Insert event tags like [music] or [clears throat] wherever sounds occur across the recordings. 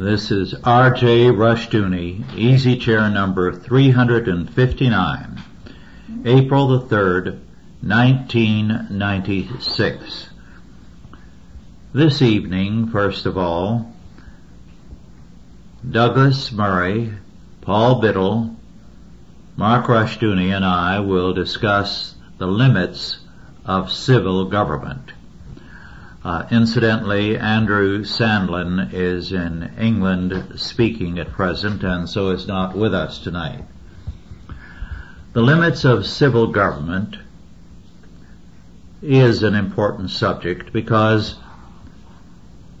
This is R.J. Rushdoony, easy chair number 359, April the 3rd, 1996. This evening, first of all, Douglas Murray, Paul Biddle, Mark Rushdoony and I will discuss the limits of civil government. Uh, incidentally, Andrew Sandlin is in England speaking at present and so is not with us tonight. The limits of civil government is an important subject because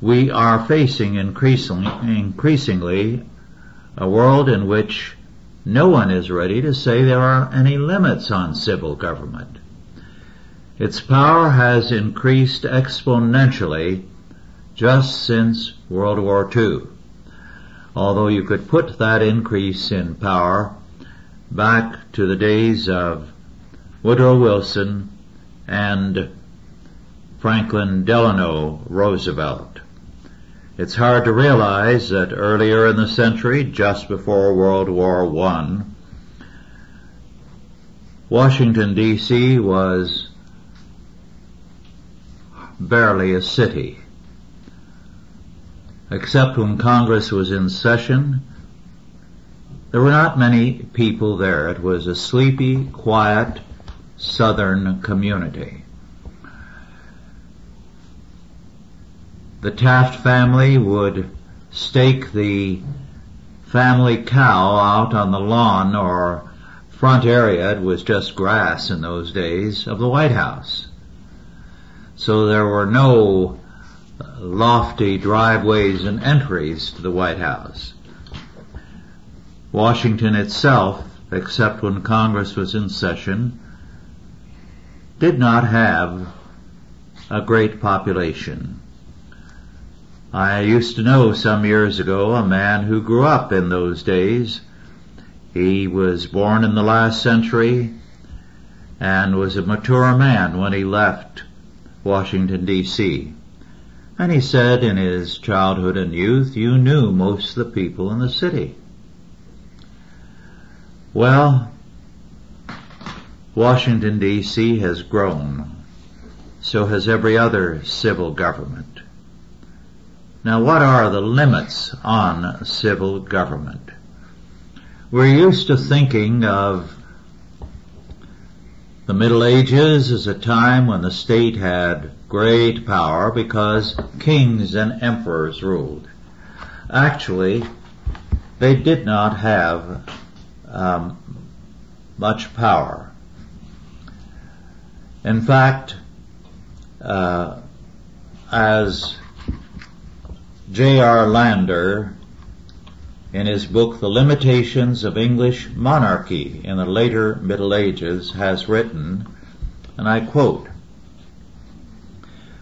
we are facing increasingly, increasingly a world in which no one is ready to say there are any limits on civil government. Its power has increased exponentially just since World War II. Although you could put that increase in power back to the days of Woodrow Wilson and Franklin Delano Roosevelt. It's hard to realize that earlier in the century, just before World War I, Washington DC was barely a city. Except when Congress was in session, there were not many people there. It was a sleepy, quiet, southern community. The Taft family would stake the family cow out on the lawn or front area, it was just grass in those days, of the White House. So there were no uh, lofty driveways and entries to the White House. Washington itself, except when Congress was in session, did not have a great population. I used to know some years ago a man who grew up in those days. He was born in the last century and was a mature man when he left Washington DC. And he said in his childhood and youth, you knew most of the people in the city. Well, Washington DC has grown. So has every other civil government. Now what are the limits on civil government? We're used to thinking of the Middle Ages is a time when the state had great power because kings and emperors ruled. Actually, they did not have um, much power. In fact, uh, as J.R. Lander in his book The Limitations of English Monarchy in the Later Middle Ages has written, and I quote,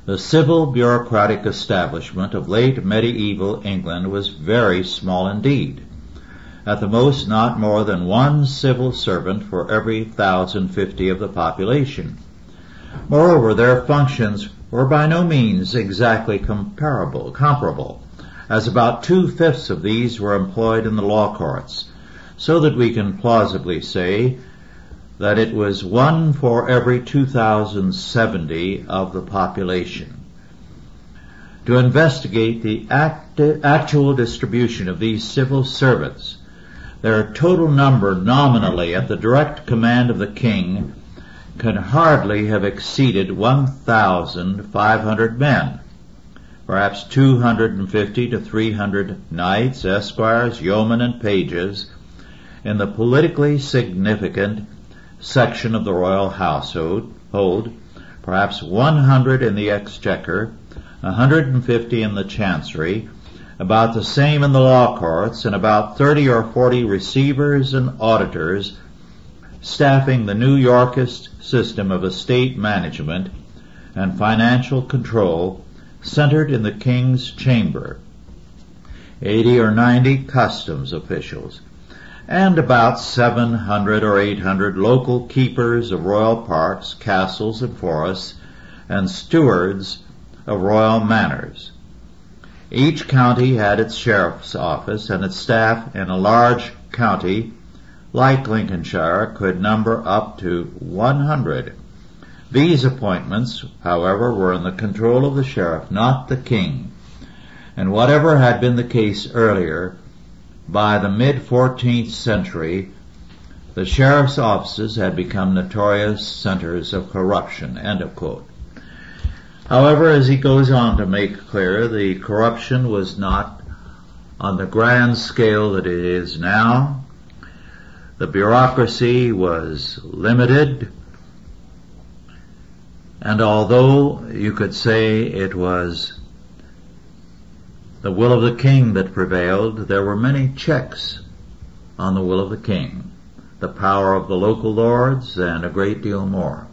the civil bureaucratic establishment of late medieval England was very small indeed. At the most not more than one civil servant for every thousand fifty of the population. Moreover, their functions were by no means exactly comparable, comparable as about two-fifths of these were employed in the law courts, so that we can plausibly say that it was one for every 2,070 of the population. To investigate the act- actual distribution of these civil servants, their total number nominally at the direct command of the king can hardly have exceeded 1,500 men perhaps 250 to 300 knights, esquires, yeomen, and pages in the politically significant section of the royal household, hold, perhaps 100 in the exchequer, 150 in the chancery, about the same in the law courts, and about 30 or 40 receivers and auditors staffing the New Yorkist system of estate management and financial control centered in the king's chamber, 80 or 90 customs officials, and about 700 or 800 local keepers of royal parks, castles, and forests, and stewards of royal manors. Each county had its sheriff's office and its staff in a large county like Lincolnshire could number up to 100. These appointments, however, were in the control of the sheriff, not the king. And whatever had been the case earlier, by the mid-14th century, the sheriff's offices had become notorious centers of corruption. End of quote. However, as he goes on to make clear, the corruption was not on the grand scale that it is now. The bureaucracy was limited, and although you could say it was the will of the king that prevailed, there were many checks on the will of the king the power of the local lords, and a great deal more.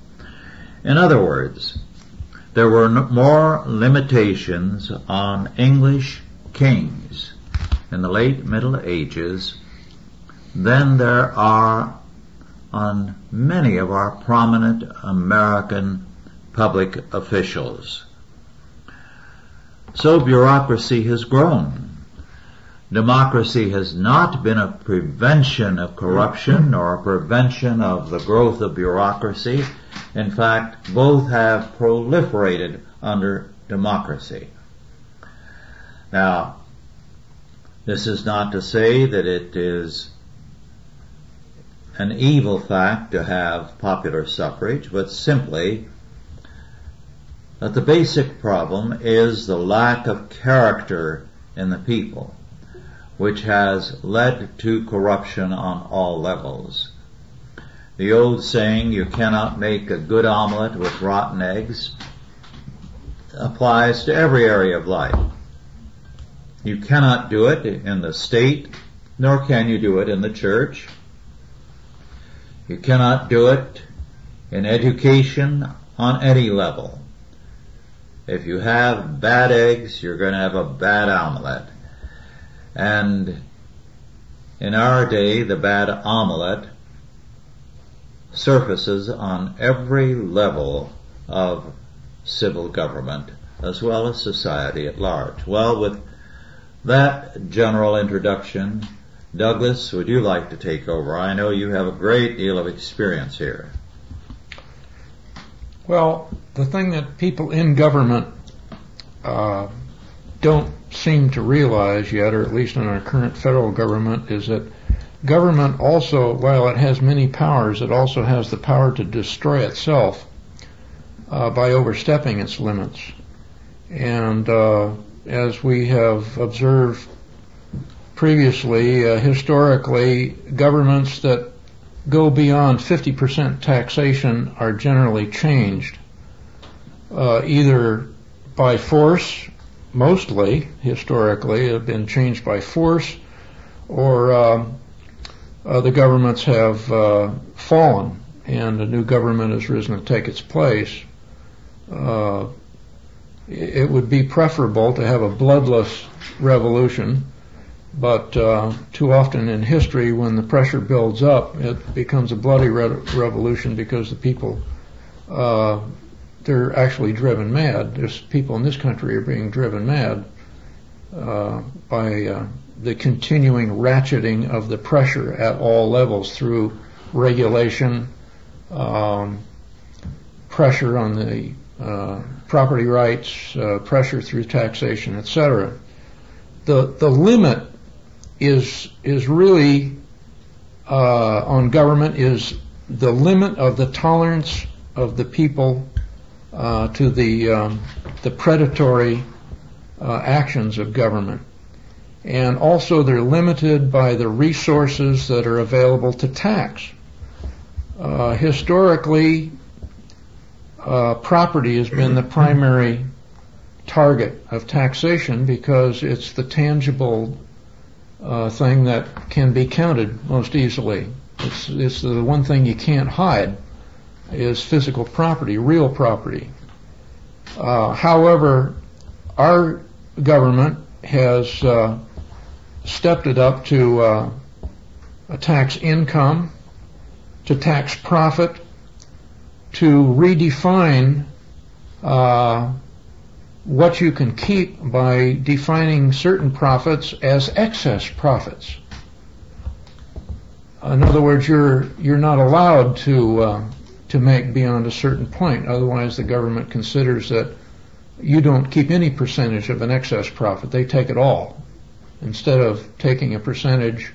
In other words, there were more limitations on English kings in the late Middle Ages than there are on many of our prominent American public officials. So bureaucracy has grown democracy has not been a prevention of corruption or a prevention of the growth of bureaucracy. In fact, both have proliferated under democracy. Now, this is not to say that it is an evil fact to have popular suffrage, but simply that the basic problem is the lack of character in the people which has led to corruption on all levels. The old saying, you cannot make a good omelet with rotten eggs, applies to every area of life. You cannot do it in the state, nor can you do it in the church. You cannot do it in education on any level. If you have bad eggs, you're going to have a bad omelet. And in our day, the bad omelet surfaces on every level of civil government as well as society at large. Well, with that general introduction, Douglas, would you like to take over? I know you have a great deal of experience here. Well, the thing that people in government uh, don't seem to realize yet, or at least in our current federal government, is that government also, while it has many powers, it also has the power to destroy itself uh, by overstepping its limits. And uh, as we have observed previously, uh, historically, governments that go beyond 50% taxation are generally changed, uh, either by force mostly historically have been changed by force, or uh, uh, the governments have uh, fallen and a new government has risen to take its place. Uh, it would be preferable to have a bloodless revolution, but uh, too often in history, when the pressure builds up, it becomes a bloody re- revolution because the people uh, they're actually driven mad. There's people in this country are being driven mad uh, by uh, the continuing ratcheting of the pressure at all levels through regulation, um, pressure on the uh, property rights, uh, pressure through taxation, etc. The the limit is is really uh, on government is the limit of the tolerance of the people uh, to the um, the predatory uh, actions of government, and also they're limited by the resources that are available to tax. Uh, historically, uh, property has been the primary target of taxation because it's the tangible uh, thing that can be counted most easily. It's, it's the one thing you can't hide is physical property, real property. Uh, however, our government has uh, stepped it up to uh, tax income, to tax profit, to redefine uh, what you can keep by defining certain profits as excess profits. In other words, you're you're not allowed to uh, to make beyond a certain point. Otherwise, the government considers that you don't keep any percentage of an excess profit. They take it all. Instead of taking a percentage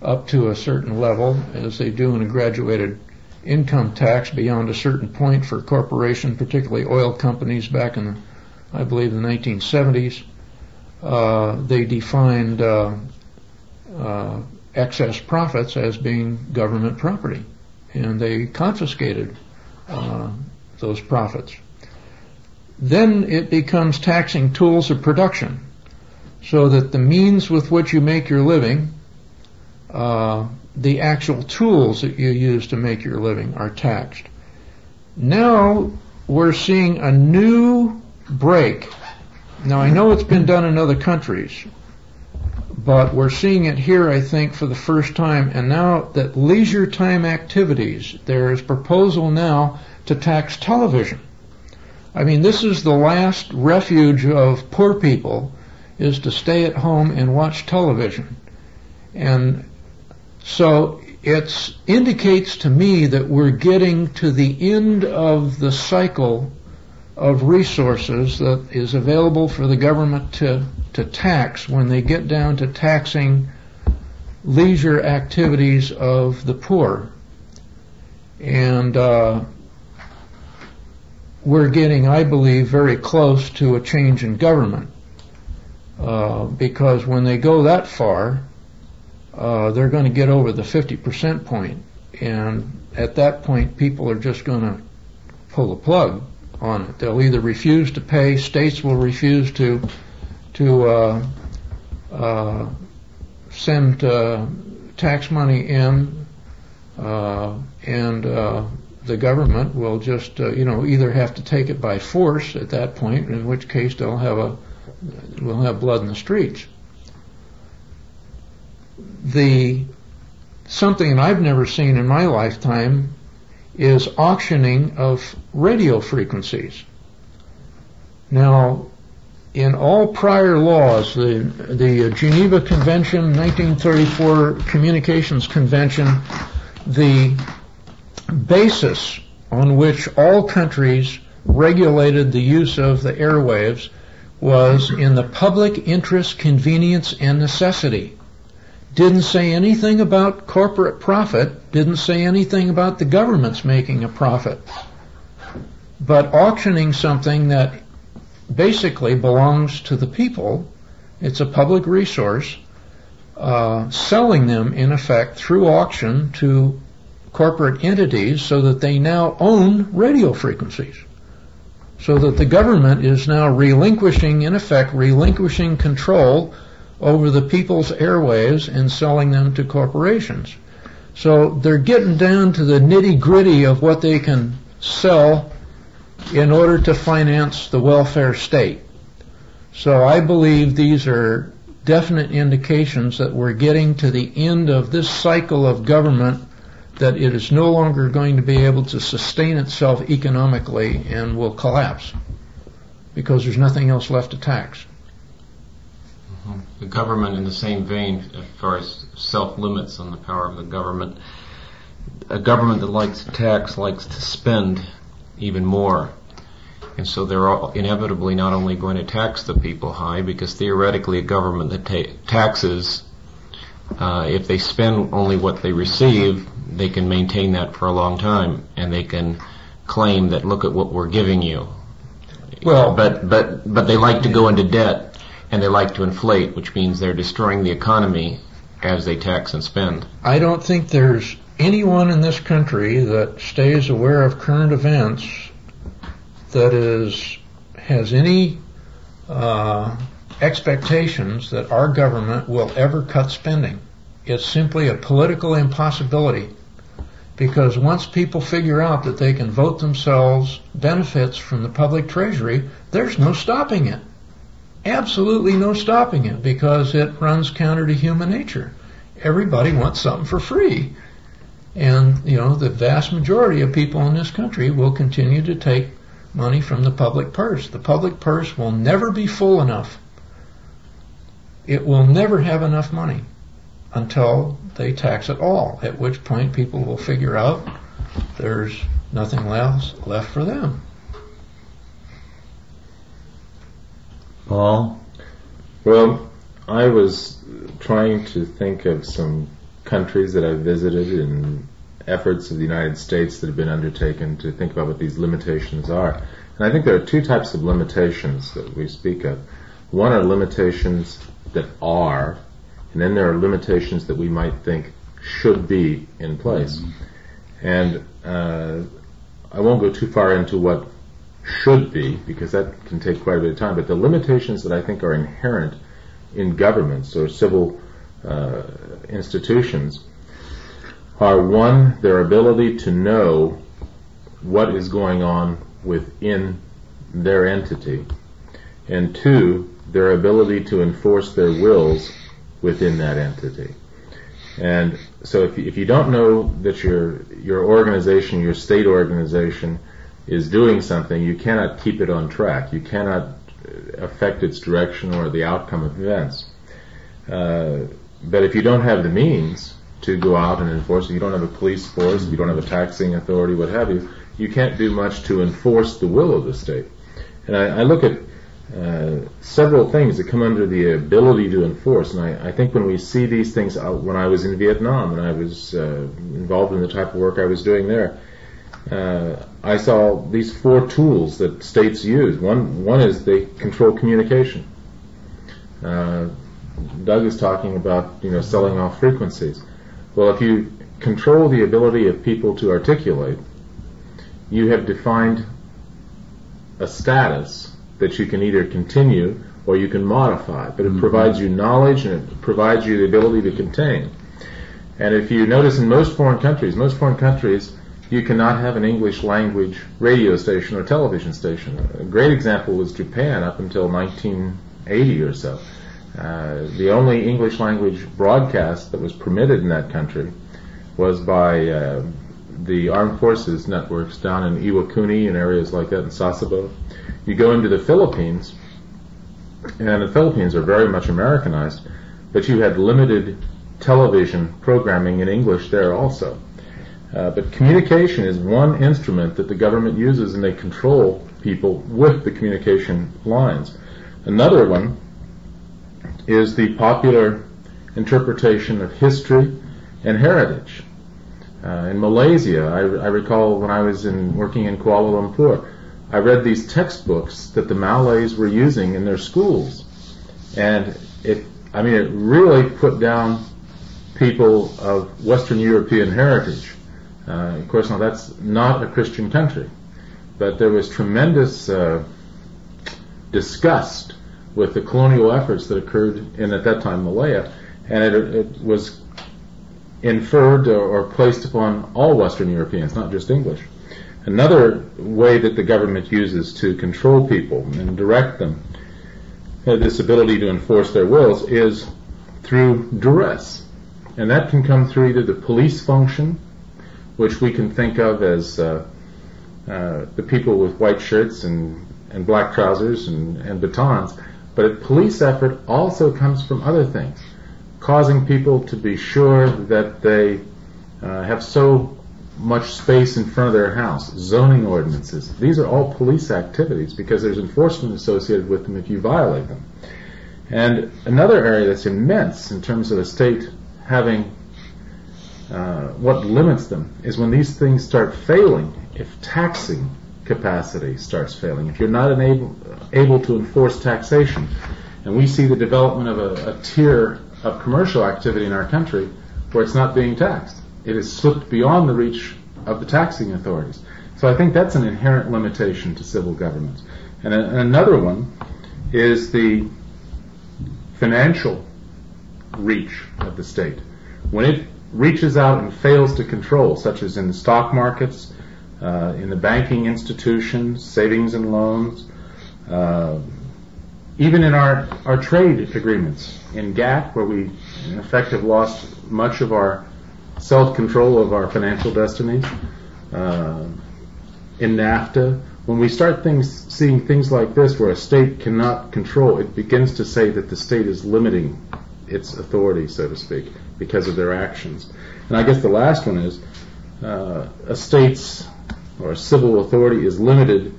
up to a certain level, as they do in a graduated income tax beyond a certain point for corporations, particularly oil companies back in, the, I believe, in the 1970s, uh, they defined uh, uh, excess profits as being government property, and they confiscated uh, those profits. Then it becomes taxing tools of production, so that the means with which you make your living, uh, the actual tools that you use to make your living, are taxed. Now we're seeing a new break. Now I know it's been done in other countries, but we're seeing it here, I think, for the first time. And now that leisure time activities, there is proposal now to tax television. I mean, this is the last refuge of poor people is to stay at home and watch television. And so it indicates to me that we're getting to the end of the cycle of resources that is available for the government to to tax when they get down to taxing leisure activities of the poor. And uh, we're getting, I believe, very close to a change in government. Uh, because when they go that far, uh, they're going to get over the 50% point, and at that point, people are just going to pull the plug on it. They'll either refuse to pay, states will refuse to to uh, uh, send uh, tax money in, and the government will just, you know, either have to take it by force at that point, in which case they'll have a we'll have blood in the streets. The something I've never seen in my lifetime is auctioning of radio frequencies. Now, in all prior laws, the, the Geneva Convention, 1934 Communications Convention, the basis on which all countries regulated the use of the airwaves was in the public interest, convenience, and necessity. Didn't say anything about corporate profit, didn't say anything about the government's making a profit. But auctioning something that basically belongs to the people. It's a public resource, uh, selling them in effect through auction to corporate entities so that they now own radio frequencies. So that the government is now relinquishing, in effect, relinquishing control over the people's airwaves and selling them to corporations. So they're getting down to the nitty gritty of what they can sell in order to finance the welfare state. So I believe these are definite indications that we're getting to the end of this cycle of government that it is no longer going to be able to sustain itself economically and will collapse because there's nothing else left to tax. The government, in the same vein, as far as self limits on the power of the government, a government that likes to tax likes to spend even more. And so they're inevitably not only going to tax the people high, because theoretically a government that ta- taxes, uh, if they spend only what they receive, they can maintain that for a long time, and they can claim that look at what we're giving you. Well, but but but they like to go into debt, and they like to inflate, which means they're destroying the economy as they tax and spend. I don't think there's anyone in this country that stays aware of current events that is has any uh, expectations that our government will ever cut spending. It's simply a political impossibility because once people figure out that they can vote themselves benefits from the public treasury, there's no stopping it. Absolutely no stopping it because it runs counter to human nature. Everybody wants something for free. And, you know, the vast majority of people in this country will continue to take money from the public purse. The public purse will never be full enough. It will never have enough money until they tax it all, at which point people will figure out there's nothing else left for them. Paul? Well, I was trying to think of some countries that I've visited and efforts of the United States that have been undertaken to think about what these limitations are. And I think there are two types of limitations that we speak of. One are limitations that are, and then there are limitations that we might think should be in place. Mm-hmm. And uh, I won't go too far into what should be, because that can take quite a bit of time, but the limitations that I think are inherent in governments or civil uh, institutions are one, their ability to know what is going on within their entity, and two, their ability to enforce their wills within that entity. And so if if you don't know that your your organization, your state organization, is doing something, you cannot keep it on track. You cannot affect its direction or the outcome of events. Uh, but if you don't have the means to go out and enforce it, you don't have a police force, you don't have a taxing authority, what have you, you can't do much to enforce the will of the state. And I, I look at uh, several things that come under the ability to enforce. And I, I, think when we see these things, uh, when I was in Vietnam and I was uh, involved in the type of work I was doing there, uh, I saw these four tools that states use. One, one is they control communication. Uh, Doug is talking about, you know, selling off frequencies. Well, if you control the ability of people to articulate, you have defined a status that you can either continue or you can modify. But it mm-hmm. provides you knowledge and it provides you the ability to contain. And if you notice in most foreign countries, most foreign countries, you cannot have an English language radio station or television station. A great example was Japan up until 1980 or so. Uh, the only English language broadcast that was permitted in that country was by uh, the armed forces networks down in Iwakuni and areas like that in Sasebo. You go into the Philippines, and the Philippines are very much Americanized, but you had limited television programming in English there also. Uh, but communication is one instrument that the government uses, and they control people with the communication lines. Another one is the popular interpretation of history and heritage. Uh, in Malaysia, I, I, recall when I was in, working in Kuala Lumpur, I read these textbooks that the Malays were using in their schools, and it, I mean, it really put down people of Western European heritage. Uh, of course, now that's not a Christian country, but there was tremendous uh, disgust with the colonial efforts that occurred in at that time Malaya, and it, it was inferred or, or placed upon all Western Europeans, not just English. Another way that the government uses to control people and direct them, uh, this ability to enforce their wills, is through duress. And that can come through either the police function, which we can think of as uh, uh, the people with white shirts and, and black trousers and, and batons, but police effort also comes from other things, causing people to be sure that they uh, have so much space in front of their house, zoning ordinances. These are all police activities because there's enforcement associated with them if you violate them. And another area that's immense in terms of the state having uh, what limits them is when these things start failing, if taxing capacity starts failing, if you're not able, able to enforce taxation. And we see the development of a, a tier of commercial activity in our country where it's not being taxed it has slipped beyond the reach of the taxing authorities. So I think that's an inherent limitation to civil governments. And, a, and another one is the financial reach of the state. When it reaches out and fails to control, such as in the stock markets, uh, in the banking institutions, savings and loans, uh, even in our, our trade agreements, in GATT, where we in effect have lost much of our self-control of our financial destinies. Uh, in NAFTA, when we start things, seeing things like this where a state cannot control, it begins to say that the state is limiting its authority, so to speak, because of their actions. And I guess the last one is uh, a state's or a civil authority is limited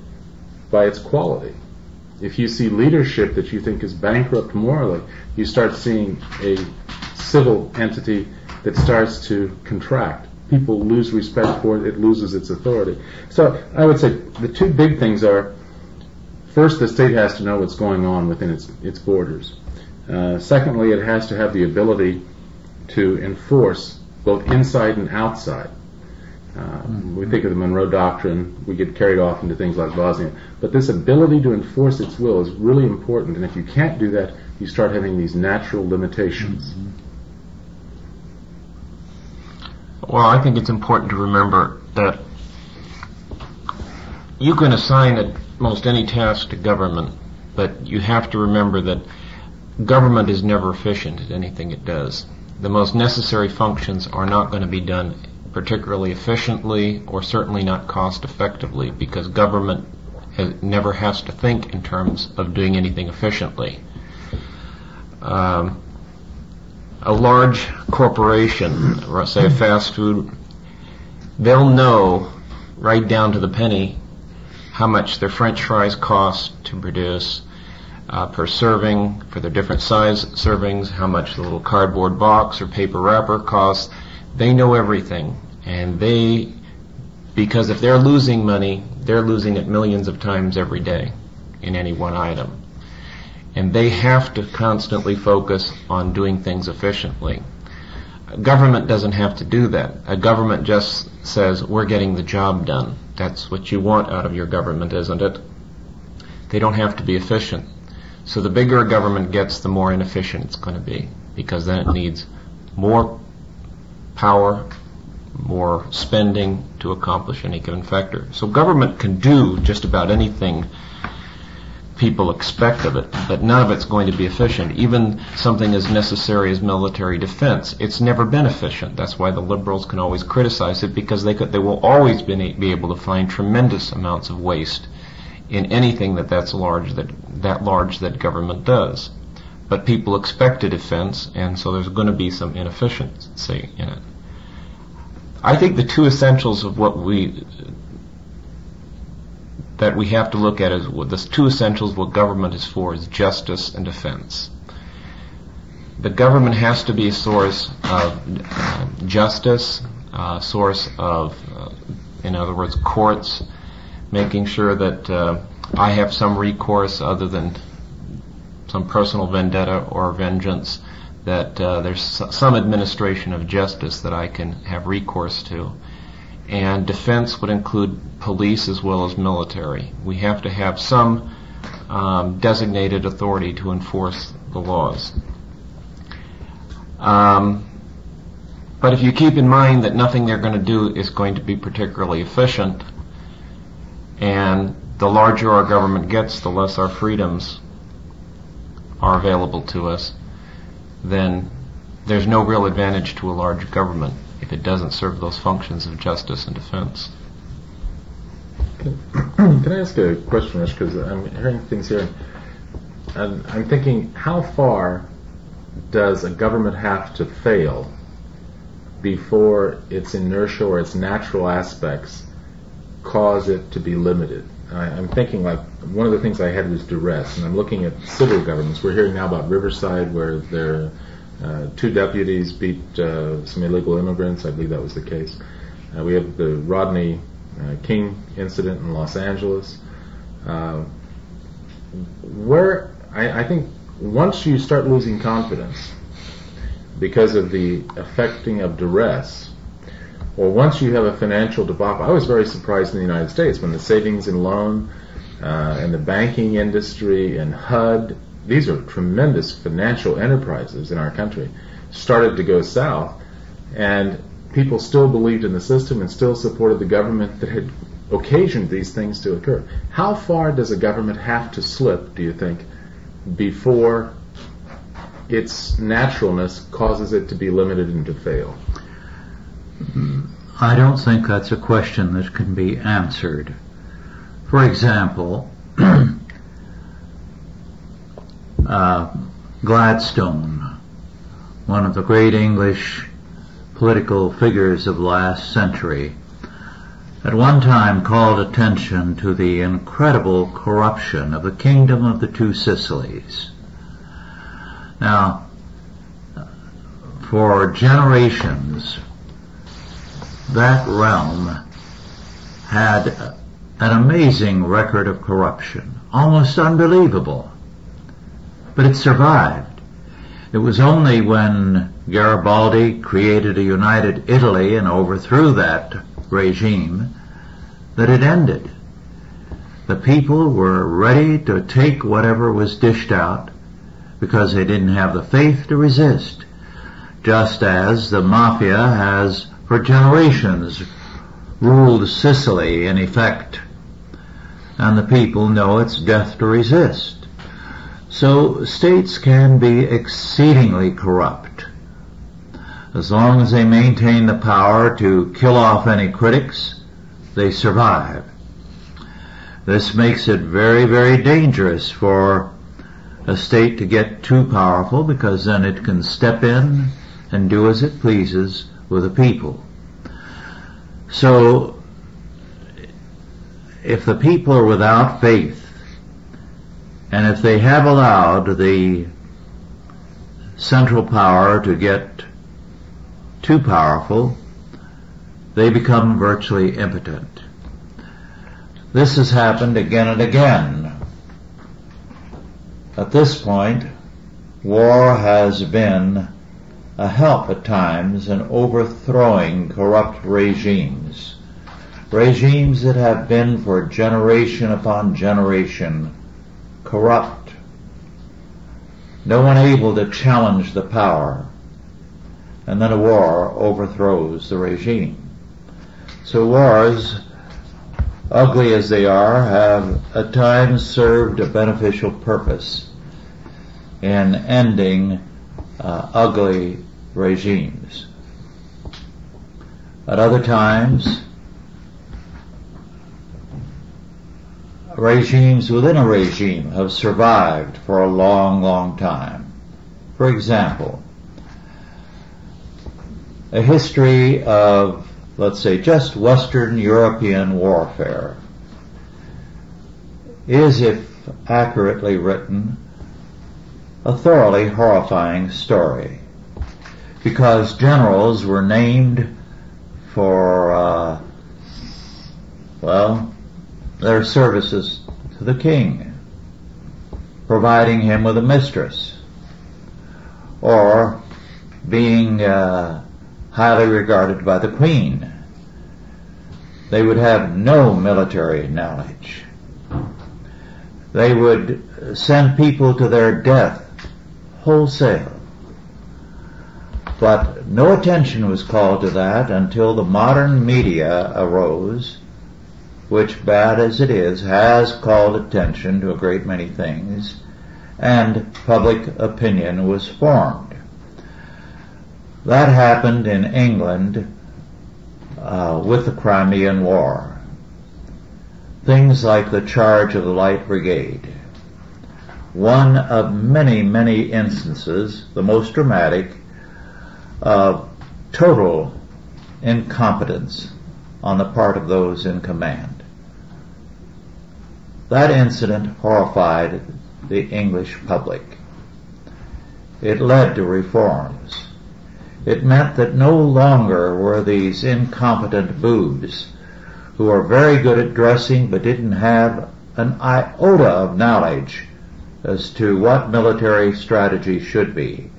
by its quality. If you see leadership that you think is bankrupt morally, you start seeing a civil entity that starts to contract. People lose respect for it, it loses its authority. So I would say the two big things are first, the state has to know what's going on within its, its borders. Uh, secondly, it has to have the ability to enforce both inside and outside. Um, we think of the Monroe Doctrine, we get carried off into things like Bosnia. But this ability to enforce its will is really important, and if you can't do that, you start having these natural limitations. Mm-hmm. Well, I think it's important to remember that you can assign most any task to government, but you have to remember that government is never efficient at anything it does. The most necessary functions are not going to be done particularly efficiently or certainly not cost effectively because government has, never has to think in terms of doing anything efficiently. Um, a large corporation, or say a fast food, they'll know right down to the penny how much their french fries cost to produce uh, per serving for their different size servings, how much the little cardboard box or paper wrapper costs. They know everything. And they, because if they're losing money, they're losing it millions of times every day in any one item. And they have to constantly focus on doing things efficiently. A government doesn't have to do that. A government just says, we're getting the job done. That's what you want out of your government, isn't it? They don't have to be efficient. So the bigger a government gets, the more inefficient it's going to be, because then it needs more power, more spending to accomplish any given factor. So government can do just about anything people expect of it, but none of it's going to be efficient. Even something as necessary as military defense, it's never been efficient. That's why the liberals can always criticize it because they could, they will always be, be able to find tremendous amounts of waste in anything that that's large that that large that government does. But people expect a defense, and so there's going to be some inefficiency in it. I think the two essentials of what we that we have to look at is the two essentials what government is for is justice and defense. The government has to be a source of uh, justice, a uh, source of, uh, in other words, courts, making sure that uh, I have some recourse other than some personal vendetta or vengeance that uh, there's some administration of justice that I can have recourse to. And defense would include police as well as military. We have to have some um, designated authority to enforce the laws. Um, but if you keep in mind that nothing they're going to do is going to be particularly efficient, and the larger our government gets, the less our freedoms are available to us, then there's no real advantage to a large government if it doesn't serve those functions of justice and defense. [clears throat] Can I ask a question, Rich? Because I'm hearing things here. And I'm thinking, how far does a government have to fail before its inertia or its natural aspects cause it to be limited? I, am thinking like one of the things I had was duress, and I'm looking at civil governments. We're hearing now about Riverside, where their uh, two deputies beat uh, some illegal immigrants. I believe that was the case. Uh, we have the Rodney uh, King incident in Los Angeles. Uh, where I, I think once you start losing confidence because of the affecting of duress, or once you have a financial debacle, I was very surprised in the United States when the savings and loan uh, and the banking industry and HUD, these are tremendous financial enterprises in our country, started to go south, and people still believed in the system and still supported the government that had occasioned these things to occur. How far does a government have to slip, do you think, before its naturalness causes it to be limited and to fail? I don't think that's a question that can be answered For example, [clears throat] uh, Gladstone, one of the great English political figures of last century, at one time called attention to the incredible corruption of the kingdom of the two Sicilies. Now, for generations, that realm had an amazing record of corruption, almost unbelievable. But it survived. It was only when Garibaldi created a united Italy and overthrew that regime that it ended. The people were ready to take whatever was dished out because they didn't have the faith to resist. Just as the mafia has for generations ruled Sicily in effect. And the people know it's death to resist. So states can be exceedingly corrupt. As long as they maintain the power to kill off any critics, they survive. This makes it very, very dangerous for a state to get too powerful because then it can step in and do as it pleases with the people. So, if the people are without faith, and if they have allowed the central power to get too powerful, they become virtually impotent. This has happened again and again. At this point, war has been a help at times in overthrowing corrupt regimes. Regimes that have been for generation upon generation corrupt. No one able to challenge the power. And then a war overthrows the regime. So wars, ugly as they are, have at times served a beneficial purpose in ending uh, ugly regimes. At other times, regimes within a regime have survived for a long, long time. For example, a history of, let's say, just Western European warfare is, if accurately written, a thoroughly horrifying story because generals were named for, uh, well, their services to the king, providing him with a mistress, or being uh, highly regarded by the queen. They would have no military knowledge. They would send people to their death wholesale. But no attention was called to that until the modern media arose, which, bad as it is, has called attention to a great many things, and public opinion was formed. That happened in England uh, with the Crimean War. Things like the charge of the Light Brigade, one of many, many instances, the most dramatic, of total incompetence on the part of those in command. That incident horrified the English public. It led to reforms. It meant that no longer were these incompetent boobs who were very good at dressing but didn't have an iota of knowledge as to what military strategy should be.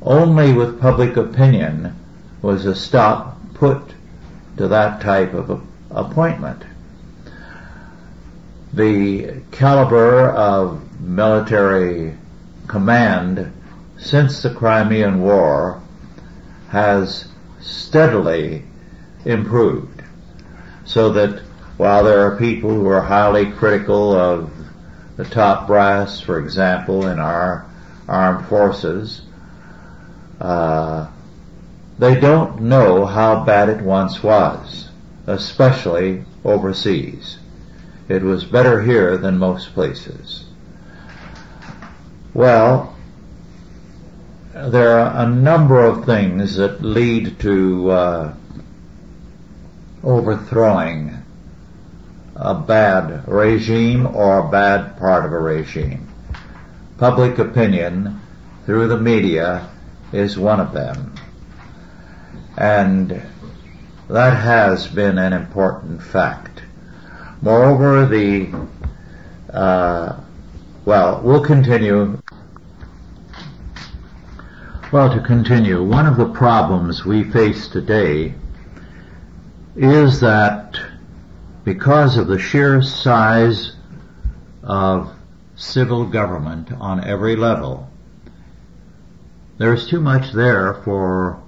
Only with public opinion was a stop put to that type of appointment. The caliber of military command since the Crimean War has steadily improved so that while there are people who are highly critical of the top brass, for example, in our armed forces, uh, they don't know how bad it once was, especially overseas. it was better here than most places. Well, there are a number of things that lead to uh, overthrowing a bad regime or a bad part of a regime. Public opinion through the media is one of them. And that has been an important fact. Moreover, the, uh, well, we'll continue. Well, to continue, one of the problems we face today is that because of the sheer size of civil government on every level, there's too much there for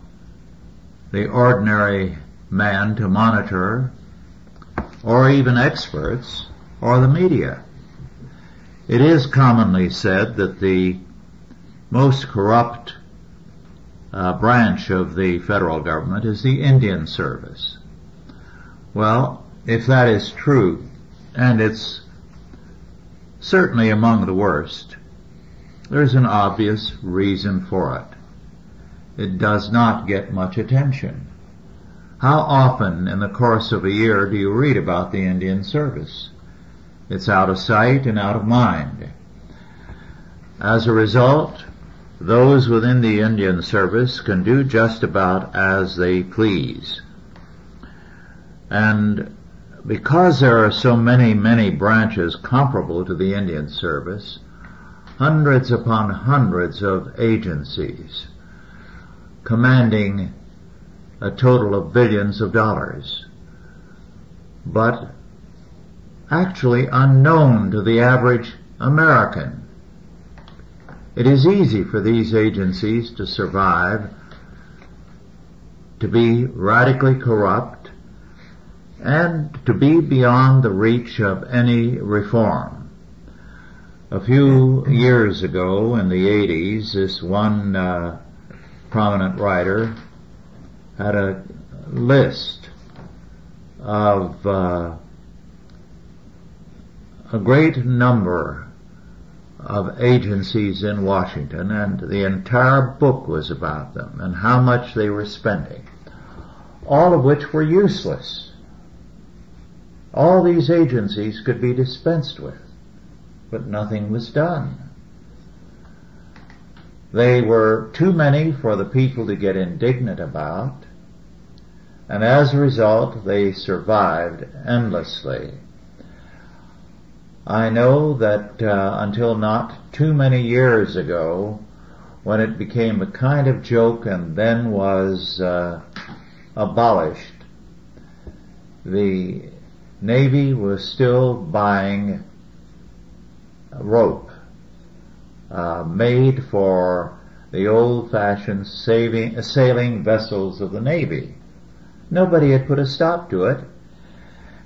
the ordinary man to monitor, or even experts, or the media. It is commonly said that the most corrupt uh, branch of the federal government is the Indian Service. Well, if that is true, and it's certainly among the worst, there's an obvious reason for it. It does not get much attention. How often in the course of a year do you read about the Indian Service? It's out of sight and out of mind. As a result, those within the Indian Service can do just about as they please. And because there are so many, many branches comparable to the Indian Service, hundreds upon hundreds of agencies commanding a total of billions of dollars, but actually unknown to the average American. It is easy for these agencies to survive, to be radically corrupt, and to be beyond the reach of any reform. A few years ago in the 80s, this one uh, prominent writer had a list of uh, a great number of agencies in Washington and the entire book was about them and how much they were spending, all of which were useless. All these agencies could be dispensed with, but nothing was done. They were too many for the people to get indignant about, and as a result they survived endlessly. I know that uh, until not too many years ago, when it became a kind of joke and then was uh, abolished, the Navy was still buying rope uh, made for the old-fashioned saving, sailing vessels of the Navy. Nobody had put a stop to it,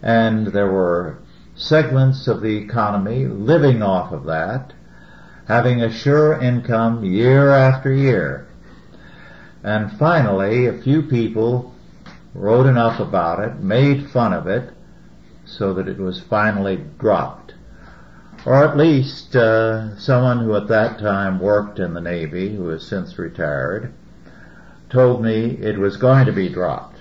and there were segments of the economy living off of that, having a sure income year after year. And finally, a few people wrote enough about it, made fun of it, so that it was finally dropped. Or at least uh, someone who at that time worked in the Navy, who has since retired, told me it was going to be dropped.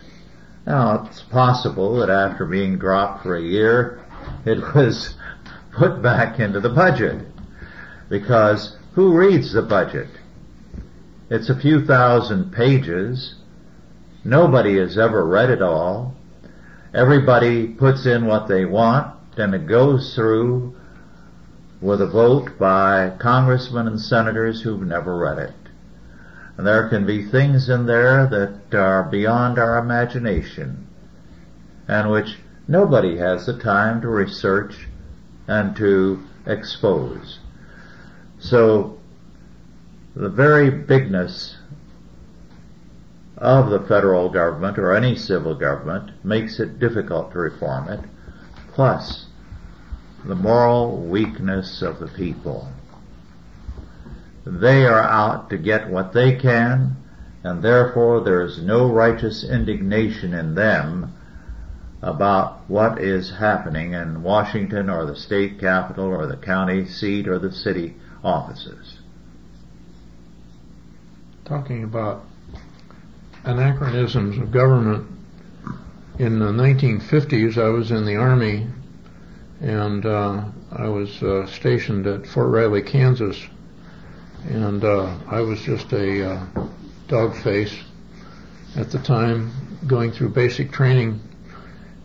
Now, it's possible that after being dropped for a year, it [laughs] was put back into the budget. Because who reads the budget? It's a few thousand pages. Nobody has ever read it all. Everybody puts in what they want, and it goes through with a vote by congressmen and senators who've never read it. And there can be things in there that are beyond our imagination, and which nobody has the time to research and to expose. So, the very bigness of the federal government or any civil government makes it difficult to reform it, plus the moral weakness of the people. They are out to get what they can, and therefore there is no righteous indignation in them about what is happening in Washington or the state capital or the county seat or the city offices. Talking about anachronisms of government, in the 1950s I was in the Army and uh, I was uh, stationed at Fort Riley, Kansas, and uh, I was just a uh, dog face at the time, going through basic training,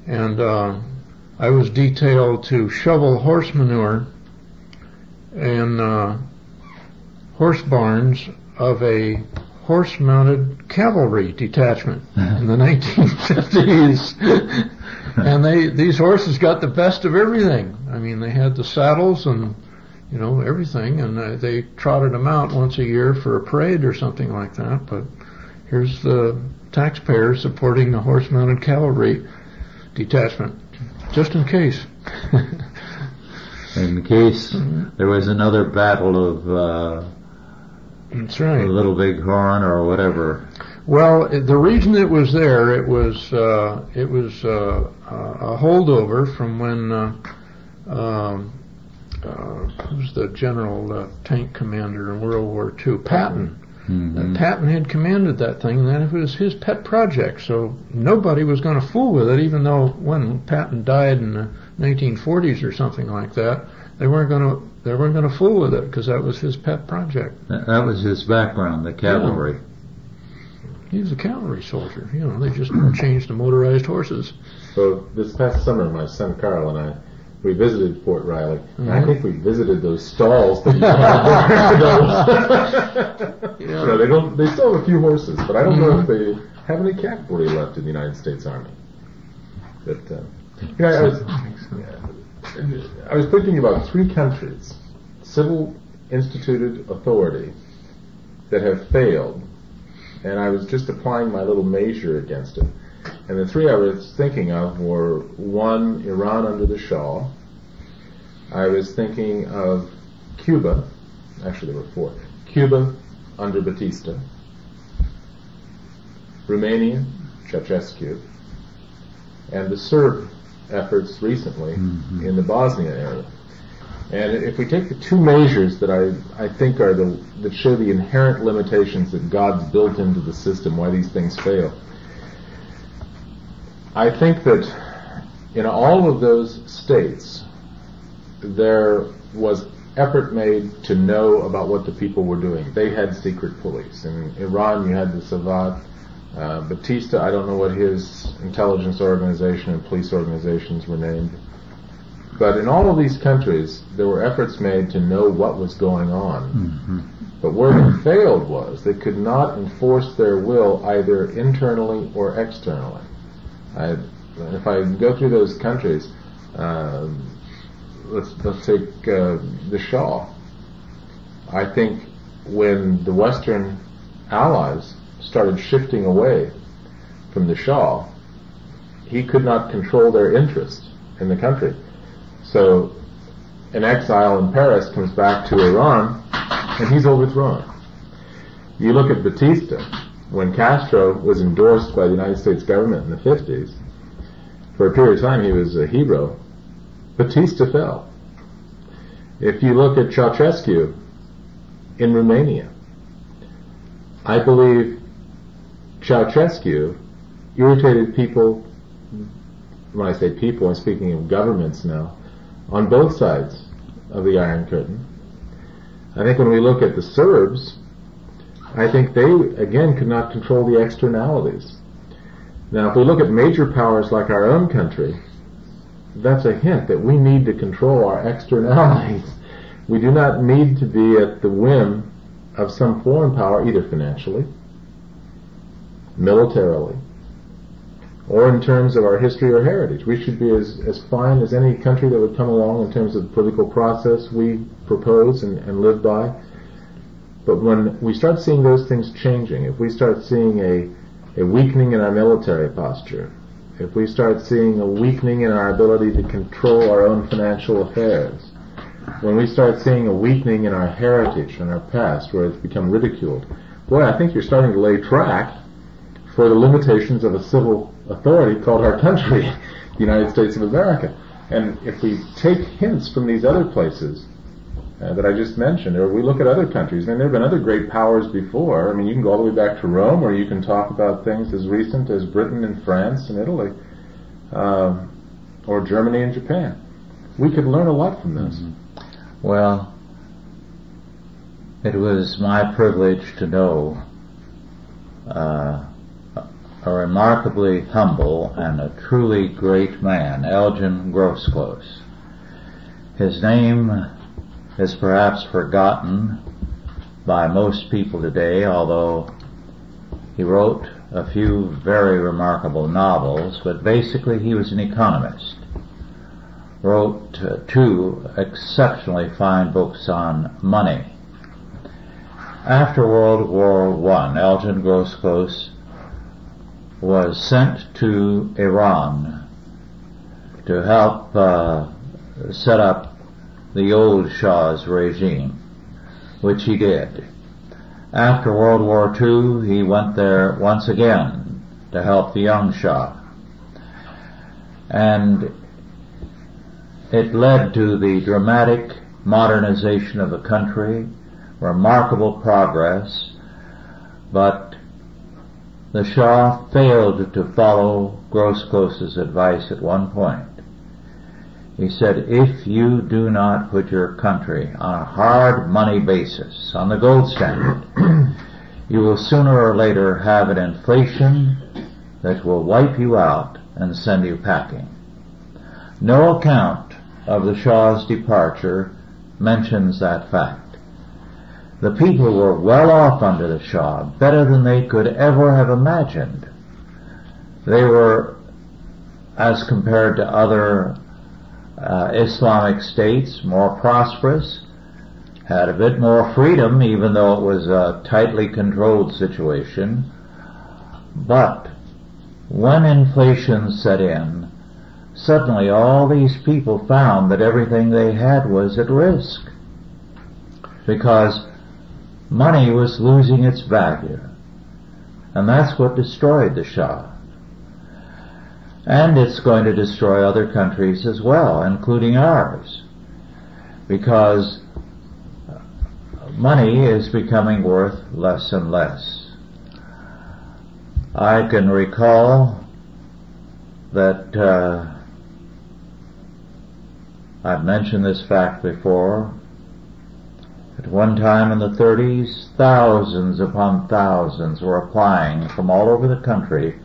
and uh, I was detailed to shovel horse manure in uh, horse barns of a horse-mounted cavalry detachment in the 1950s. and they these horses got the best of everything. I mean, they had the saddles and you know everything, and uh, they trotted them out once a year for a parade or something like that. But here's the taxpayers supporting the horse-mounted cavalry detachment, just in case. in case there was another battle of uh, That's right. A little Big Horn or whatever. Well, the reason it was there, it was uh, it was uh, a holdover from when uh, um, uh, who's the general uh, tank commander in World War II, Patton. Mhm. Uh, Patton had commanded that thing, and it was his pet project. So nobody was going to fool with it, even though when Patton died in the 1940s or something like that, they weren't going to they weren't going to fool with it because that was his pet project. That that was his background, the cavalry. He was a cavalry soldier. You know, they just [coughs] changed to motorized horses. So this past summer, my son Carl and I, we visited Fort Riley. And I think we visited those stalls that [laughs] you have. [laughs] you know, they don't. They still have a few horses, but I don't know if they have any cavalry left in the United States Army. But uh, you know, I was I was thinking about three countries, civil instituted authority, that have failed, and I was just applying my little measure against it. And the three I was thinking of were one, Iran under the Shah. I was thinking of Cuba. Actually, there were four. Cuba under Batista. Romania, Ceausescu. And the Serb efforts recently Mhm. in the Bosnia area. And if we take the two measures that I, I think are the that show the inherent limitations that God's built into the system, why these things fail, I think that in all of those states, there was effort made to know about what the people were doing. They had secret police. In Iran, you had the SAVAK. Uh, Batista, I don't know what his intelligence organization and police organizations were named. But in all of these countries, there were efforts made to know what was going on. Mhm. But where they failed was they could not enforce their will either internally or externally. I, if I go through those countries, um, let's let's take uh, the Shah. I think when the Western allies started shifting away from the Shah, he could not control their interest in the country. So, an exile in Paris comes back to Iran, and he's overthrown. You look at Batista, when Castro was endorsed by the United States government in the 50s, for a period of time he was a hero. Batista fell. If you look at Ceausescu in Romania, I believe Ceausescu irritated people, when I say people, I'm speaking of governments now, on both sides of the Iron Curtain. I think when we look at the Serbs, I think they, again, could not control the externalities. Now, if we look at major powers like our own country, that's a hint that we need to control our externalities. [laughs] We do not need to be at the whim of some foreign power, either financially, militarily, or in terms of our history or heritage. We should be as, as fine as any country that would come along in terms of the political process we propose and, and live by. But when we start seeing those things changing, if we start seeing a, a weakening in our military posture, if we start seeing a weakening in our ability to control our own financial affairs, when we start seeing a weakening in our heritage and our past where it's become ridiculed, boy, I think you're starting to lay track for the limitations of a civil authority called our country. [laughs] the United States of America. And if we take hints from these other places uh, that I just mentioned, or we look at other countries, I mean, there have been other great powers before. I mean, you can go all the way back to Rome, or you can talk about things as recent as Britain and France and Italy, um, or Germany and Japan. We could learn a lot from this. Mm-hmm. Well, it was my privilege to know uh, a remarkably humble and a truly great man, Elgin Grosclose. His name is perhaps forgotten by most people today, although he wrote a few very remarkable novels, but basically he was an economist. Wrote uh, two exceptionally fine books on money. After World War I, Elgin Grosclose was sent to Iran to help uh, set up the old Shah's regime, which he did. After World War II, he went there once again to help the young Shah. And it led to the dramatic modernization of the country, remarkable progress, but the Shah failed to follow Grosclose's advice at one point. He said, if you do not put your country on a hard money basis, on the gold standard, you will sooner or later have an inflation that will wipe you out and send you packing. No account of the Shah's departure mentions that fact. The people were well off under the Shah, better than they could ever have imagined. They were, as compared to other uh, Islamic states, more prosperous, had a bit more freedom, even though it was a tightly controlled situation. But when inflation set in, suddenly all these people found that everything they had was at risk. Because money was losing its value. And that's what destroyed the Shah. And it's going to destroy other countries as well, including ours. Because money is becoming worth less and less. I can recall that uh, I've mentioned this fact before. One time in the 30s, thousands upon thousands were applying from all over the country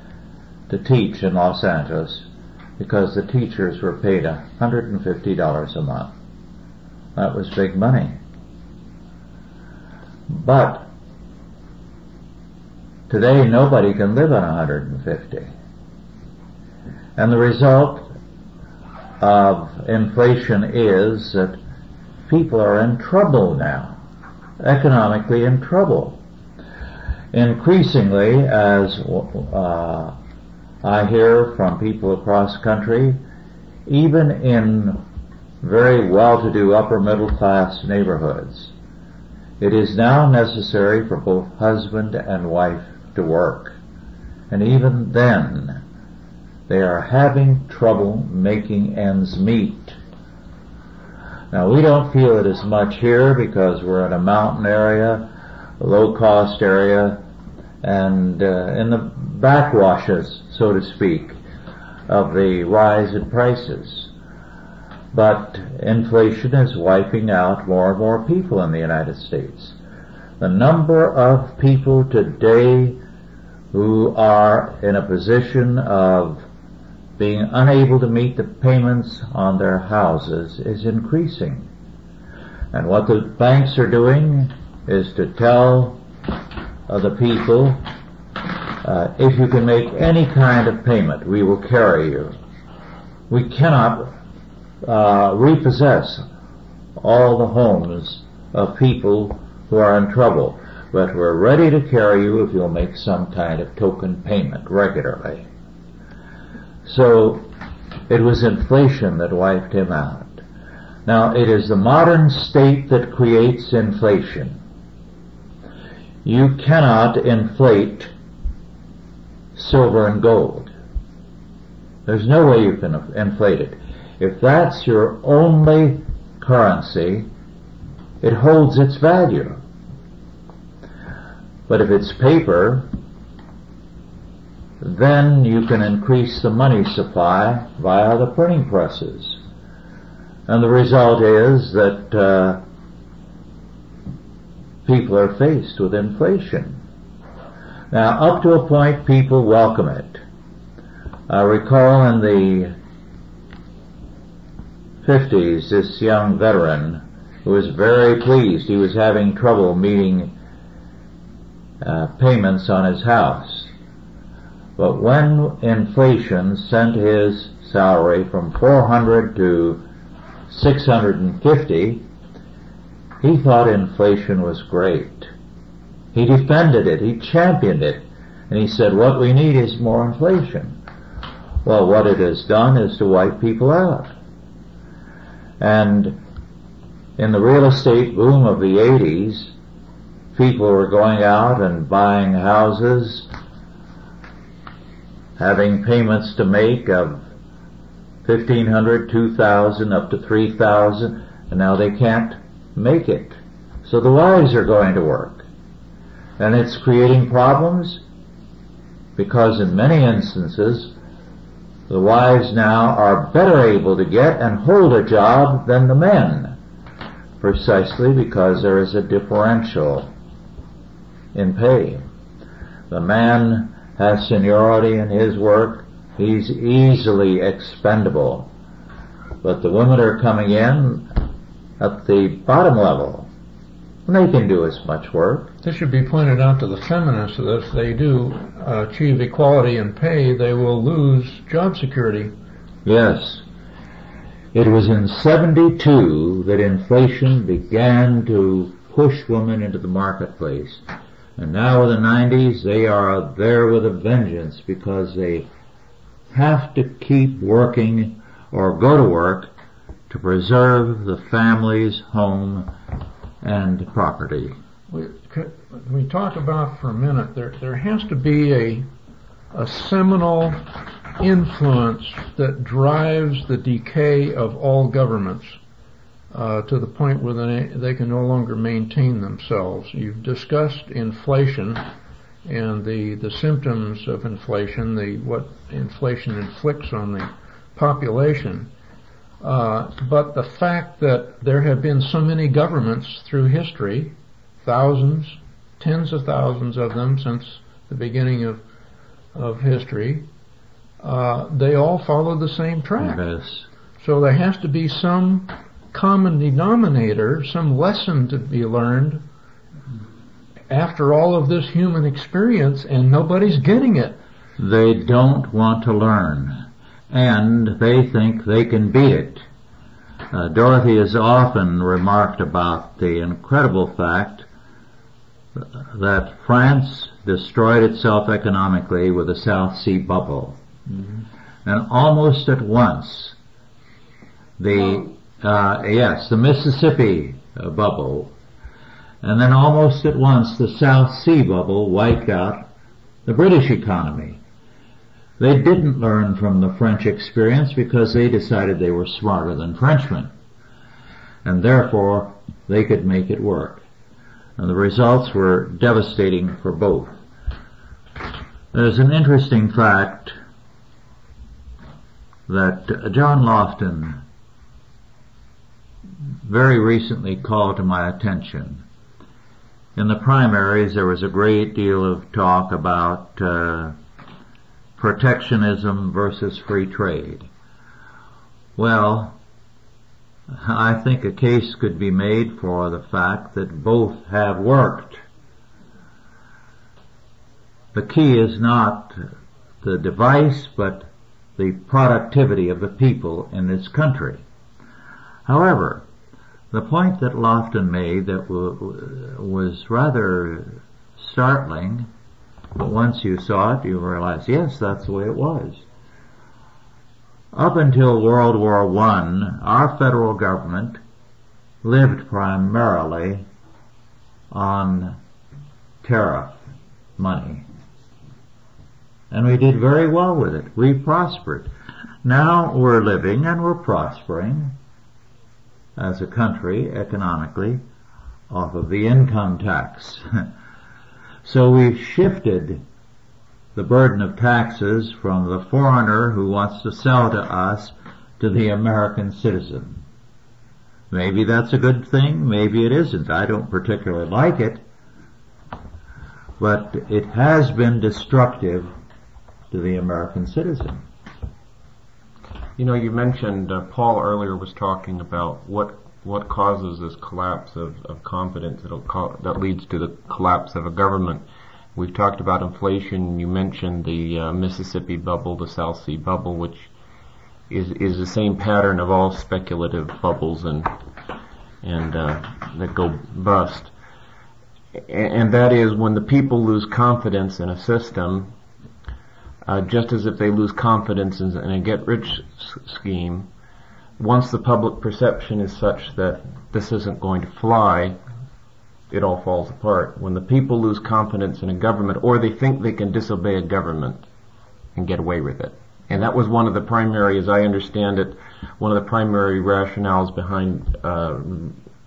to teach in Los Angeles because the teachers were paid $150 a month. That was big money. But today nobody can live on 150. And the result of inflation is that people are in trouble now, economically in trouble. Increasingly, as uh, I hear from people across country, even in very well-to-do upper middle class neighborhoods, it is now necessary for both husband and wife to work. And even then, they are having trouble making ends meet. Now we don't feel it as much here because we're in a mountain area, a low cost area, and uh, in the backwashes, so to speak, of the rise in prices. But inflation is wiping out more and more people in the United States. The number of people today who are in a position of being unable to meet the payments on their houses is increasing. And what the banks are doing is to tell the people, uh, if you can make any kind of payment, we will carry you. We cannot uh, repossess all the homes of people who are in trouble, but we're ready to carry you if you'll make some kind of token payment regularly. So it was inflation that wiped him out. Now it is the modern state that creates inflation. You cannot inflate silver and gold. There's no way you can inflate it. If that's your only currency, it holds its value. But if it's paper, then you can increase the money supply via the printing presses. And the result is that uh, people are faced with inflation. Now, up to a point, people welcome it. I recall in the 50s, this young veteran who was very pleased. He was having trouble meeting uh, payments on his house. But when inflation sent his salary from 400 to 650, he thought inflation was great. He defended it, he championed it, and he said, what we need is more inflation. Well, what it has done is to wipe people out. And in the real estate boom of the 80s, people were going out and buying houses, having payments to make of 1500, 2000, up to 3000, and now they can't make it. So the wives are going to work. And it's creating problems because in many instances, the wives now are better able to get and hold a job than the men, precisely because there is a differential in pay. The man has seniority in his work, he's easily expendable. But the women are coming in at the bottom level, and they can do as much work. This should be pointed out to the feminists that if they do uh, achieve equality in pay, they will lose job security. Yes. It was in 72 that inflation began to push women into the marketplace. And now in the 90s, they are there with a vengeance because they have to keep working or go to work to preserve the family's home and property. We, we talk about for a minute, there, there has to be a, a seminal influence that drives the decay of all governments uh, to the point where they, they can no longer maintain themselves. You've discussed inflation and the, the symptoms of inflation, the what inflation inflicts on the population. Uh, but the fact that there have been so many governments through history, thousands, tens of thousands of them since the beginning of of history, uh, they all follow the same track. Yes. So there has to be some common denominator, some lesson to be learned after all of this human experience and nobody's getting it. They don't want to learn and they think they can beat it. Uh, Dorothy has often remarked about the incredible fact that France destroyed itself economically with the South Sea bubble. Mm-hmm. And almost at once, the uh, yes, the Mississippi uh, bubble, and then almost at once the South Sea bubble wiped out the British economy. They didn't learn from the French experience because they decided they were smarter than Frenchmen. And therefore, they could make it work. And the results were devastating for both. There's an interesting fact that John Lofton very recently called to my attention. In the primaries, there was a great deal of talk about uh, protectionism versus free trade. Well, I think a case could be made for the fact that both have worked. The key is not the device, but the productivity of the people in this country. However, the point that Lofton made that was rather startling, but once you saw it, you realized, yes, that's the way it was. Up until World War I, our federal government lived primarily on tariff money. And we did very well with it. We prospered. Now we're living and we're prospering as a country economically off of the income tax. [laughs] so we've shifted the burden of taxes from the foreigner who wants to sell to us to the American citizen. Maybe that's a good thing, maybe it isn't. I don't particularly like it, but it has been destructive to the American citizen. You know, you mentioned uh, Paul earlier was talking about what what causes this collapse of, of confidence that that leads to the collapse of a government. We've talked about inflation. You mentioned the uh, Mississippi bubble, the South Sea bubble, which is is the same pattern of all speculative bubbles and and uh, that go bust. And that is when the people lose confidence in a system, uh, just as if they lose confidence in, in a get-rich scheme, once the public perception is such that this isn't going to fly, it all falls apart. When the people lose confidence in a government, or they think they can disobey a government and get away with it. And that was one of the primary, as I understand it, one of the primary rationales behind uh,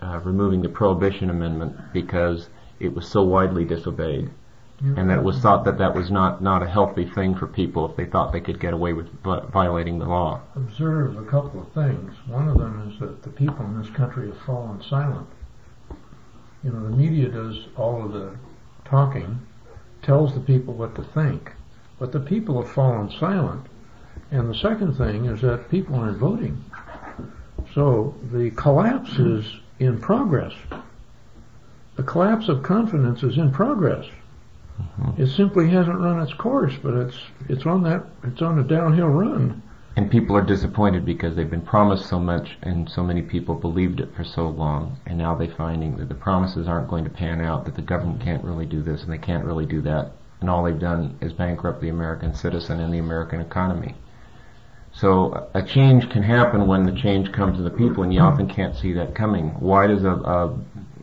uh, removing the Prohibition Amendment because it was so widely disobeyed. And that it was thought that that was not, not a healthy thing for people if they thought they could get away with violating the law. Observe a couple of things. One of them is that the people in this country have fallen silent. You know, the media does all of the talking, tells the people what to think, but the people have fallen silent. And the second thing is that people aren't voting. So the collapse is in progress. The collapse of confidence is in progress. Mm-hmm. It simply hasn't run its course, but it's it's on that it's on a downhill run. And people are disappointed because they've been promised so much, and so many people believed it for so long, and now they're finding that the promises aren't going to pan out, that the government can't really do this and they can't really do that, and all they've done is bankrupt the American citizen and the American economy. So a change can happen when the change comes to the people, and you often can't see that coming. Why does a, a,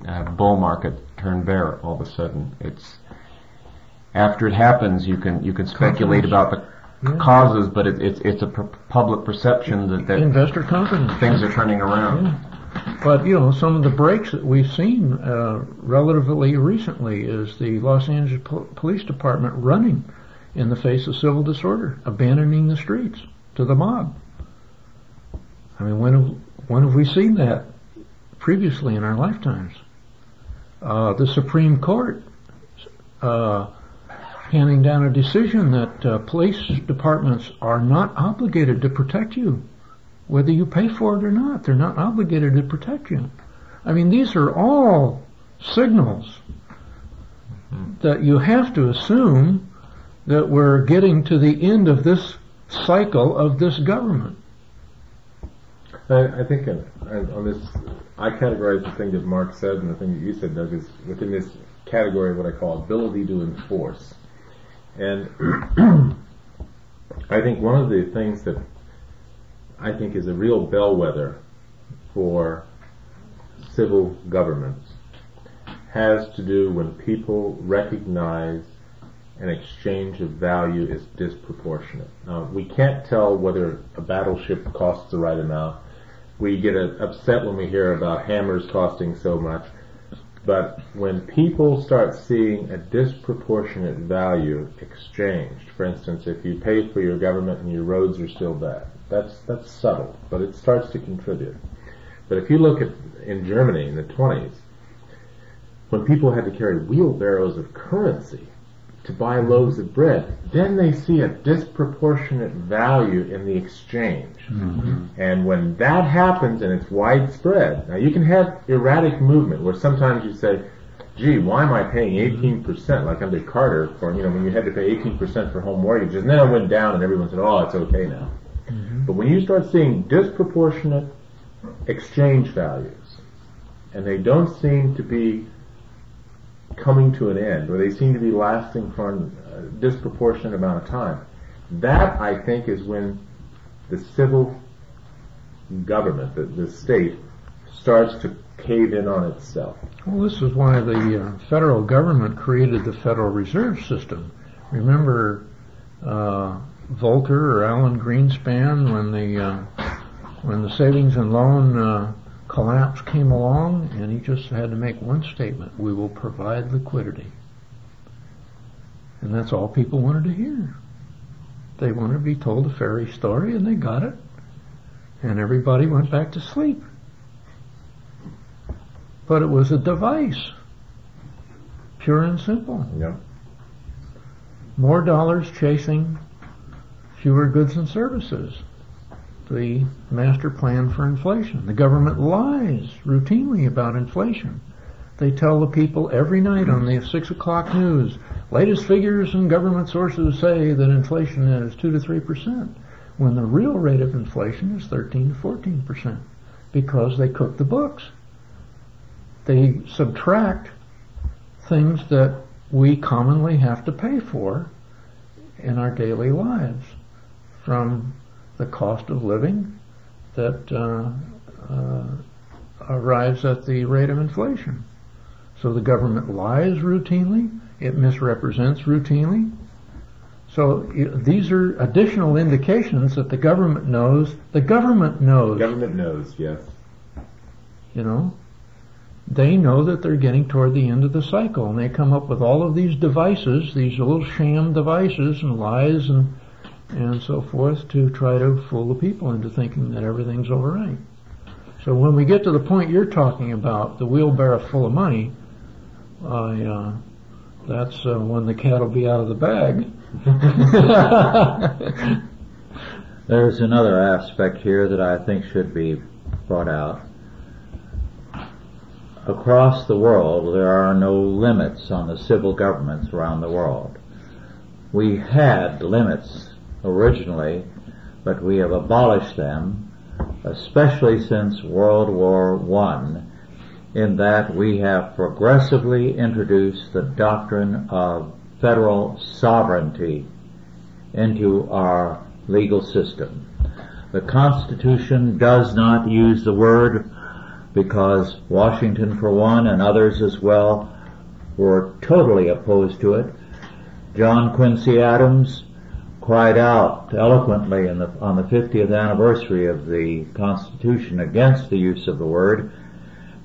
a bull market turn bear all of a sudden? It's after it happens, you can you can speculate about the yeah. causes, but it, it's it's a public perception that, that investor confidence things are turning around. Yeah. But you know, some of the breaks that we've seen uh, relatively recently is the Los Angeles Police Department running in the face of civil disorder, abandoning the streets to the mob. I mean, when have, when have we seen that previously in our lifetimes? Uh, the Supreme Court uh, handing down a decision that uh, police departments are not obligated to protect you, whether you pay for it or not. They're not obligated to protect you. I mean, these are all signals that you have to assume that we're getting to the end of this cycle of this government. I, I think on, on this, I categorize the thing that Mark said and the thing that you said, Doug, is within this category of what I call ability to enforce. And [clears throat] I think one of the things that I think is a real bellwether for civil governments has to do when people recognize an exchange of value is disproportionate. Now, we can't tell whether a battleship costs the right amount. We get upset when we hear about hammers costing so much. But when people start seeing a disproportionate value exchanged, for instance, if you pay for your government and your roads are still bad, that's that's subtle, but it starts to contribute. But if you look at in Germany in the 20s, when people had to carry wheelbarrows of currency to buy loaves of bread, then they see a disproportionate value in the exchange. Mm-hmm. And when that happens and it's widespread, now you can have erratic movement where sometimes you say, gee, why am I paying 18% like under Carter for, you know, when you had to pay 18% for home mortgages, and then it went down and everyone said, oh, it's okay now. Mm-hmm. But when you start seeing disproportionate exchange values, and they don't seem to be coming to an end, or they seem to be lasting for a disproportionate amount of time. That, I think, is when the civil government, the, the state, starts to cave in on itself. Well, this is why the uh, federal government created the Federal Reserve System. Remember, uh, Volcker or Alan Greenspan when the uh, when the savings and loan uh, collapse came along, and he just had to make one statement: "We will provide liquidity," and that's all people wanted to hear. They wanted to be told a fairy story, and they got it, and everybody went back to sleep. But it was a device, pure and simple. Yep. More dollars chasing fewer goods and services. The master plan for inflation. The government lies routinely about inflation. They tell the people every night on the six o'clock news, latest figures and government sources say that inflation is two to three percent, when the real rate of inflation is thirteen to fourteen percent, because they cook the books. They subtract things that we commonly have to pay for in our daily lives from the cost of living that uh, uh, arrives at the rate of inflation. So the government lies routinely, it misrepresents routinely. So these are additional indications that the government knows. The government knows. The government knows, yes. You know, they know that they're getting toward the end of the cycle and they come up with all of these devices, these little sham devices and lies and and so forth to try to fool the people into thinking that everything's all right. So when we get to the point you're talking about, the wheelbarrow full of money, I, uh, that's uh, when the cat will be out of the bag. [laughs] There's another aspect here that I think should be brought out across the world, there are no limits on the civil governments around the world. We had limits originally, but we have abolished them, especially since World War I, in that we have progressively introduced the doctrine of federal sovereignty into our legal system. The Constitution does not use the word because Washington, for one, and others as well, were totally opposed to it. John Quincy Adams cried out eloquently the, on the 50th anniversary of the Constitution against the use of the word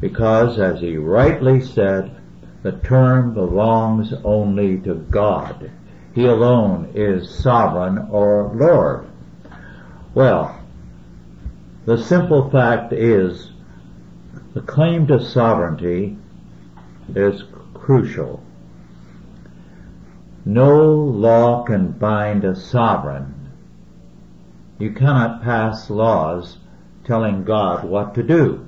because, as he rightly said, the term belongs only to God. He alone is sovereign or Lord. Well, the simple fact is the claim to sovereignty is crucial. No law can bind a sovereign. You cannot pass laws telling God what to do.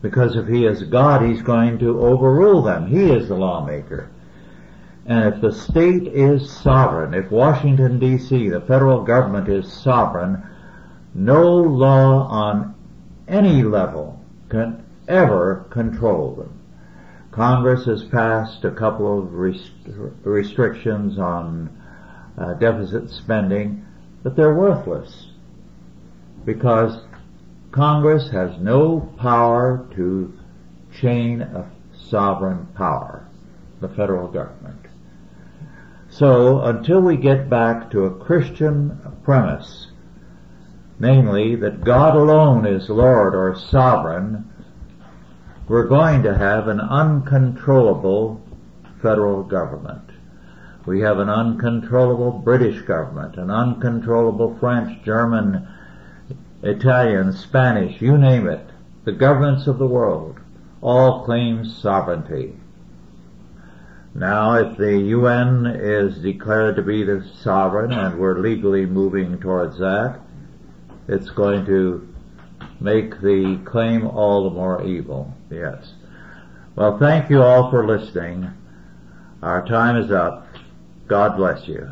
Because if he is God, he's going to overrule them. He is the lawmaker. And if the state is sovereign, if Washington DC, the federal government is sovereign, no law on any level can ever control them. Congress has passed a couple of rest- restrictions on uh, deficit spending, but they're worthless because Congress has no power to chain a sovereign power, the federal government. So until we get back to a Christian premise namely that God alone is Lord or sovereign, we're going to have an uncontrollable federal government. We have an uncontrollable British government, an uncontrollable French, German, Italian, Spanish, you name it. The governments of the world all claim sovereignty. Now, if the UN is declared to be the sovereign and we're legally moving towards that, it's going to make the claim all the more evil. Yes. Well, thank you all for listening. Our time is up. God bless you.